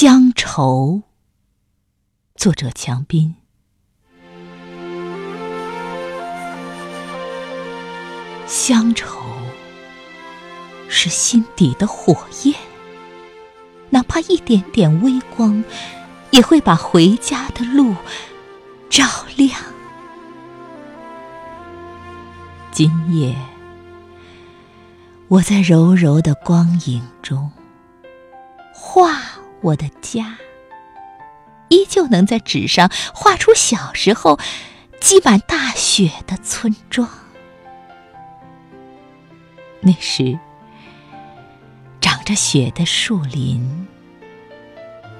乡愁，作者强斌。乡愁是心底的火焰，哪怕一点点微光，也会把回家的路照亮。今夜，我在柔柔的光影中画我的家，依旧能在纸上画出小时候积满大雪的村庄。那时，长着雪的树林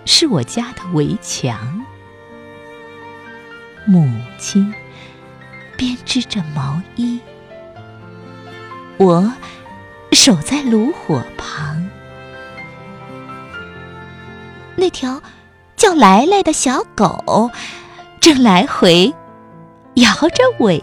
是我家的围墙，母亲编织着毛衣，我守在炉火旁。那条叫来来的小狗正来回摇着尾